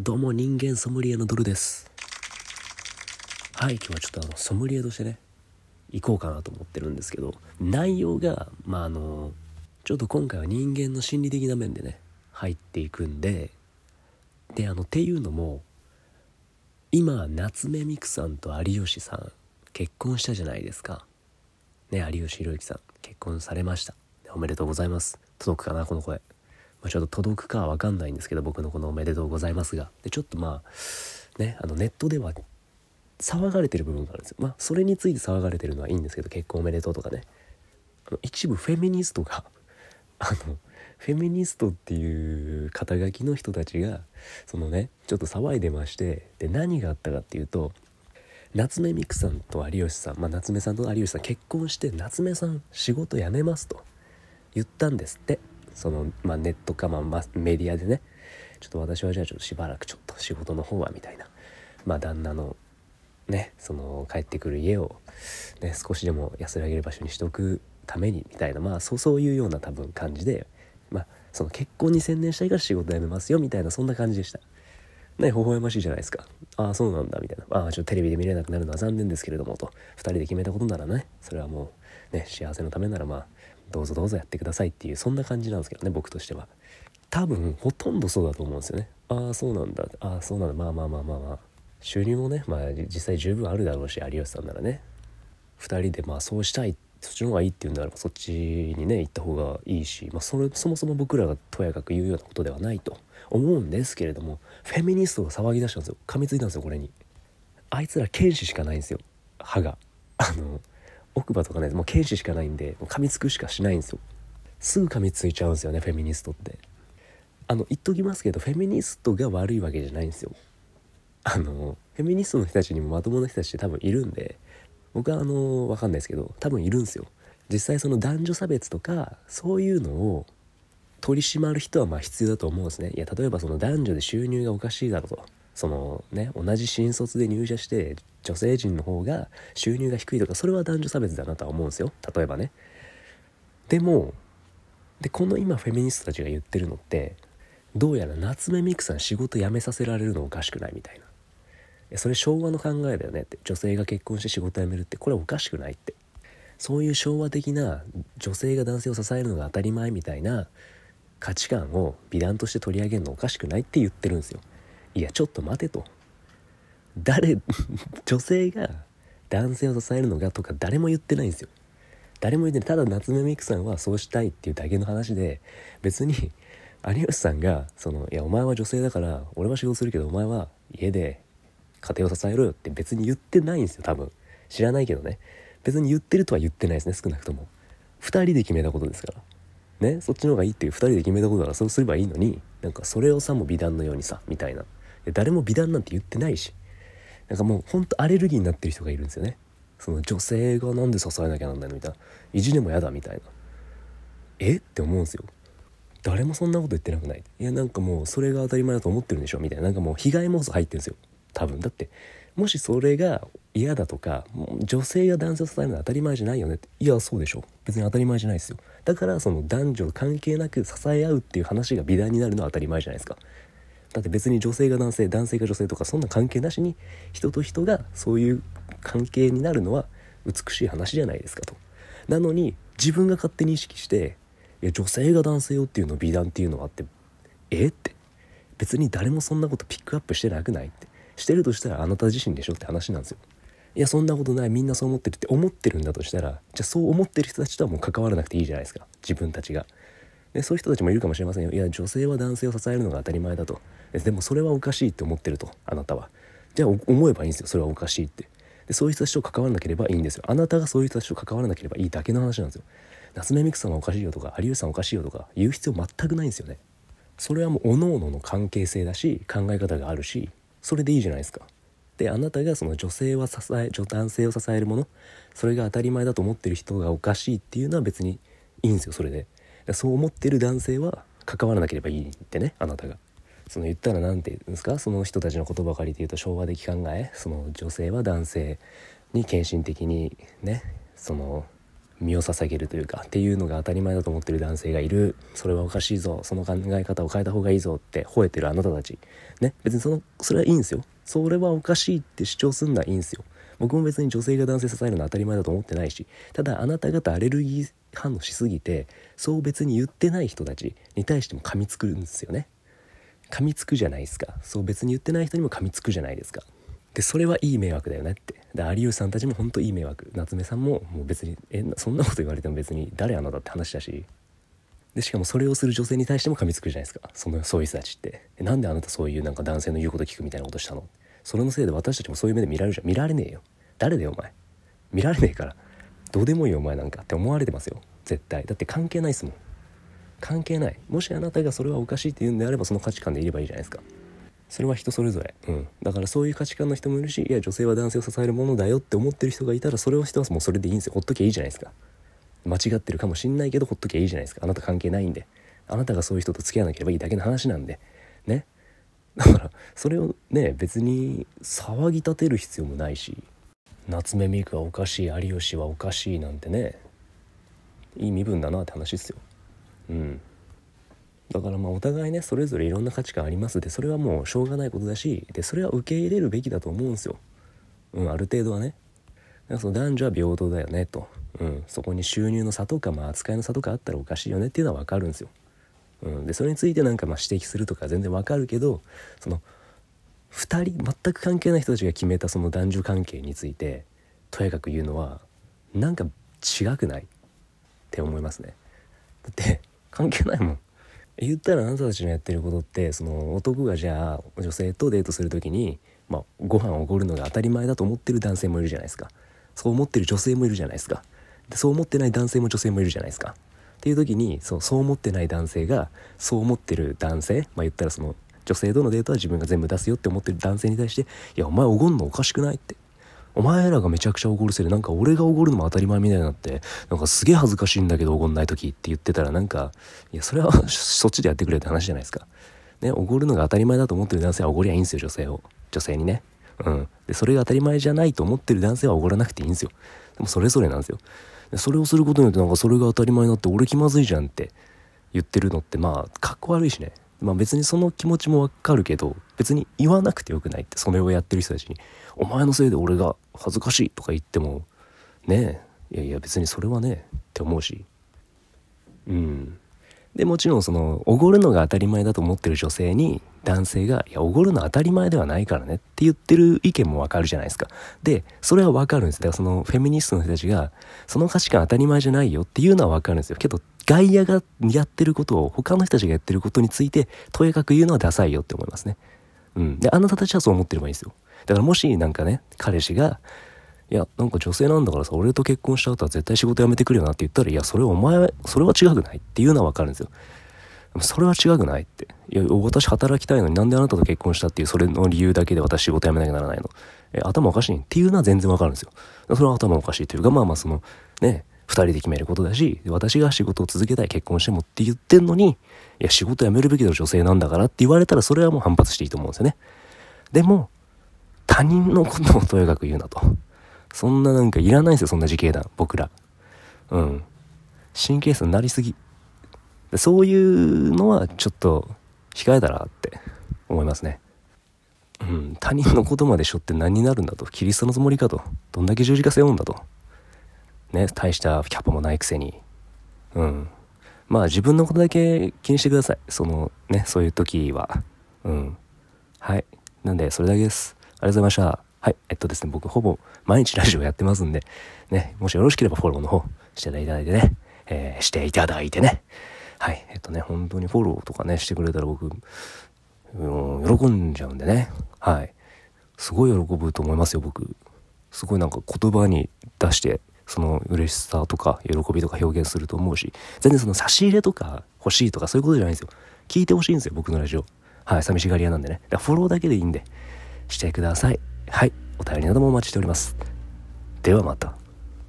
どうも人間ソムリエのドルです。はい今日はちょっとあのソムリエとしてね行こうかなと思ってるんですけど内容がまああのちょっと今回は人間の心理的な面でね入っていくんでであのっていうのも今夏目美久さんと有吉さん結婚したじゃないですか。ね有吉弘行さん結婚されました。おめでとうございます。届くかなこの声。まあ、ちょっと届くかは分かんないんですけど僕のこの「おめでとうございますが」でちょっとまあねあのネットでは騒がれてる部分があるんですよ。まあそれについて騒がれてるのはいいんですけど結婚おめでとうとかね。あの一部フェミニストが あのフェミニストっていう肩書きの人たちがそのねちょっと騒いでましてで何があったかっていうと夏目美久さんと有吉さん、まあ、夏目さんと有吉さん結婚して夏目さん仕事辞めますと言ったんですって。その、まあ、ネットか、まあ、メディアでねちょっと私はじゃあちょっとしばらくちょっと仕事の方はみたいなまあ旦那のねその帰ってくる家を、ね、少しでも安らげる場所にしておくためにみたいなまあそうそういうような多分感じでまあその結婚に専念したいから仕事辞めますよみたいなそんな感じでした。ね、微笑ましいじゃないですか。ああ、そうなんだ、みたいな。ああ、ちょっとテレビで見れなくなるのは残念ですけれども、と。2人で決めたことならね、それはもう、ね、幸せのためならまあ、どうぞどうぞやってくださいっていうそんな感じなんですけどね僕としては。多分ほとんどそうだと思うんですよね。ああそうなんだ。ああそうなんだ。まあまあまあまあまあ。収入もねまあ実際十分あるだろうし有吉さんならね。2人でまあそうしたいそっちの方がいいっていうんならばそっちにね行った方がいいし、まあ、それそもそも僕らがとやかく言うようなことではないと。思うんですけれどもフェミニストが騒ぎ出したんですよ。噛みついたんですよこれに。あいつら剣士しかないんですよ。歯が。あの奥歯とかねもう剣士しかないんで噛みつくしかしないんですよ。すぐ噛みついちゃうんですよねフェミニストって。あの言っときますけどフェミニストが悪いわけじゃないんですよ。あのフェミニストの人たちにもまともな人たちって多分いるんで僕はあの分かんないですけど多分いるんですよ。実際その男女差別とかそういうのを取り締まる人はまあ必要だと思うんですね。いや例えばその男女で収入がおかしいだろうと。そのね同じ新卒で入社して女性陣の方が収入が低いとかそれは男女差別だなとは思うんですよ。例えばね。でもでこの今フェミニストたちが言ってるのってどうやら夏目美久さん仕事辞めさせられるのおかしくないみたいな。それ昭和の考えだよねって。女性が結婚して仕事辞めるって。これおかしくないって。そういう昭和的な女性が男性を支えるのが当たり前みたいな価値観を美談として取り上げるのおかしくないって言ってるんですよ。いやちょっと待てと。誰女性が男性を支えるのがとか誰も言ってないんですよ。誰も言ってない。ただ夏目美久さんはそうしたいっていうだけの話で別に有吉さんがそのいやお前は女性だから俺は仕事するけどお前は家で家庭を支えろよって別に言ってないんですよ多分。知らないけどね。別に言ってるとは言ってないですね少なくとも。2人で決めたことですから。ね？そっちの方がいいっていう2人で決めたことならそうすればいいのになんかそれをさも美談のようにさみたいな。誰も美談なんて言ってないし。なんかもうほんとアレルギーになってる人がいるんですよね。その女性がなんで支えなきゃなんないのみたいな。意地でも嫌だみたいな。え？って思うんですよ。誰もそんなこと言ってなくない？いやなんかもうそれが当たり前だと思ってるんでしょみたいな。なんかもう被害妄想入ってるんですよ。多分。だってもしそれが嫌だとか女性が男性を支えるのは当たり前じゃないよねって。いやそうでしょ。別に当たり前じゃないですよ。だからその男女関係なく支え合うっていう話が美談になるのは当たり前じゃないですか。だって別に女性が男性男性が女性とかそんな関係なしに人と人がそういう関係になるのは美しい話じゃないですかと。なのに自分が勝手に意識していや女性が男性をっていうの美談っていうのはあってえって別に誰もそんなことピックアップしてなくないってしてるとしたらあなた自身でしょって話なんですよ。いやそんなことないみんなそう思ってるって思ってるんだとしたらじゃあそう思ってる人たちとはもう関わらなくていいじゃないですか自分たちが。でそういう人たちもいるかもしれませんよ。いや女性は男性を支えるのが当たり前だと。でもそれはおかしいって思ってるとあなたは。じゃあ思えばいいんですよ。それはおかしいって。でそういう人たちと関わらなければいいんですよ。あなたがそういう人たちと関わらなければいいだけの話なんですよ。夏目美久さんはおかしいよとか有吉さんおかしいよとか言う必要全くないんですよね。それはもう各々の関係性だし考え方があるしそれでいいじゃないですか。であなたがその女性は支え男性を支えるものそれが当たり前だと思ってる人がおかしいっていうのは別にいいんですよそれで。そう思ってる男性は関わらなければいいってねあなたが。その言ったら何て言うんですか？その人たちの言葉借りて言うと昭和的考え？その女性は男性に献身的にねその身を捧げるというかっていうのが当たり前だと思ってる男性がいる。それはおかしいぞ。その考え方を変えた方がいいぞって吠えてるあなたたち。ね？別にそのそれはいいんですよ。それはおかしいって主張すんのはいいんですよ。僕も別に女性が男性支えるのは当たり前だと思ってないし。ただあなた方アレルギー反応しすぎてそう別に言ってない人たちに対しても噛みつくんですよね。噛みつくじゃないですか。そう別に言ってない人にも噛みつくじゃないですか。でそれはいい迷惑だよねって。で有吉さんたちも本当いい迷惑。夏目さんももう別にえそんなこと言われても別に誰あなたって話だし。でしかもそれをする女性に対しても噛みつくじゃないですか。そのそういう人たちって。なんであなたそういうなんか男性の言うこと聞くみたいなことしたの？それのせいで私たちもそういう目で見られるじゃん。見られねえよ。誰だよお前。見られねえから。どうでもいいお前なんかって思われてますよ。絶対。だって関係ないっすもん。関係ない。もしあなたがそれはおかしいって言うんであればその価値観でいればいいじゃないですか。それは人それぞれ、うん、だからそういう価値観の人もいるしいや女性は男性を支えるものだよって思ってる人がいたらそれを人はもうそれでいいんですよ。ほっときゃいいじゃないですか。間違ってるかもしんないけどほっときゃいいじゃないですか。あなた関係ないんで。あなたがそういう人と付き合わなければいいだけの話なんで。ね。だからそれをね別に騒ぎ立てる必要もないし。夏目美久はおかしい有吉はおかしいなんてね。いい身分だなって話ですよ。うん。だからまあお互いねそれぞれいろんな価値観あります。でそれはもうしょうがないことだしでそれは受け入れるべきだと思うんですよ。うんある程度はね。その男女は平等だよねと、うん、そこに収入の差とか、まあ、扱いの差とかあったらおかしいよねっていうのは分かるんですよ、うん、でそれについてなんかまあ指摘するとか全然分かるけどその2人全く関係ない人たちが決めたその男女関係についてとやかく言うのはなんか違くない？って思いますね。だって関係ないもん。言ったらあなたたちのやってることってその男がじゃあ女性とデートする時に、まあ、ご飯をおごるのが当たり前だと思ってる男性もいるじゃないですか。そう思ってる女性もいるじゃないですか。でそう思ってない男性も女性もいるじゃないですか。っていう時にそうそう思ってない男性がそう思ってる男性まあ言ったらその女性とのデートは自分が全部出すよって思ってる男性に対して「いやお前おごんのおかしくない?」って。お前らがめちゃくちゃおごるせいでなんか俺がおごるのも当たり前みたいになってなんかすげえ恥ずかしいんだけどおごんない時って言ってたらなんかいやそれはそっちでやってくれって話じゃないですか。ねおごるのが当たり前だと思ってる男性はおごりゃいいんですよ女性を。女性にね。うん。でそれが当たり前じゃないと思ってる男性はおごらなくていいんですよ。でもそれぞれなんですよ。でそれをすることによってなんかそれが当たり前になって俺気まずいじゃんって言ってるのってまあかっこ悪いしね。まあ別にその気持ちもわかるけど別に言わなくてよくないってそれをやってる人たちに「お前のせいで俺が恥ずかしい」とか言ってもねえいやいや別にそれはねって思うし。うん。でもちろんそのおごるのが当たり前だと思ってる女性に男性が「いやおごるの当たり前ではないからね」って言ってる意見もわかるじゃないですか。でそれはわかるんですよ。だからそのフェミニストの人たちがその価値観当たり前じゃないよっていうのはわかるんですよ。けど外野がやってることを他の人たちがやってることについてとやかく言うのはダサいよって思いますねうんであなたたちはそう思ってればいいんですよだからもしなんかね彼氏がいや、なんか女性なんだからさ、俺と結婚した後は絶対仕事辞めてくるよなって言ったら、いや、それお前、それは違くないっていうのはわかるんですよ。それは違くないって。いや、私働きたいのになんであなたと結婚したっていうそれの理由だけで私仕事辞めなきゃならないの。え、頭おかしいっていうのは全然わかるんですよ。それは頭おかしいというか、まあまあその、ね、二人で決めることだし、私が仕事を続けたい、結婚してもって言ってんのに、いや、仕事辞めるべきだ女性なんだからって言われたら、それはもう反発していいと思うんですよね。でも、他人のことをとやかく言うなと。そんななんかいらないんですよ、そんな自警団、僕ら。うん。神経質になりすぎ。そういうのはちょっと控えたらって思いますね。うん、他人のことまでしょって何になるんだと。キリストのつもりかと。どんだけ十字架背負うんだと。ね、大したキャパもないくせに。うん。まあ自分のことだけ気にしてください。そのね、そういう時は。うん。はい。なんで、それだけです。ありがとうございました。はい。えっとですね、僕ほぼ毎日ラジオやってますんで、ね、もしよろしければフォローの方していただいてね、えー、していただいてね。はい。えっとね、本当にフォローとかね、してくれたら僕、うん、喜んじゃうんでね。はい。すごい喜ぶと思いますよ、僕。すごいなんか言葉に出して、その嬉しさとか喜びとか表現すると思うし、全然その差し入れとか欲しいとかそういうことじゃないんですよ。聞いてほしいんですよ、僕のラジオ。はい、寂しがり屋なんでね。フォローだけでいいんで、してください。はい、お便りなどもお待ちしております。ではまた。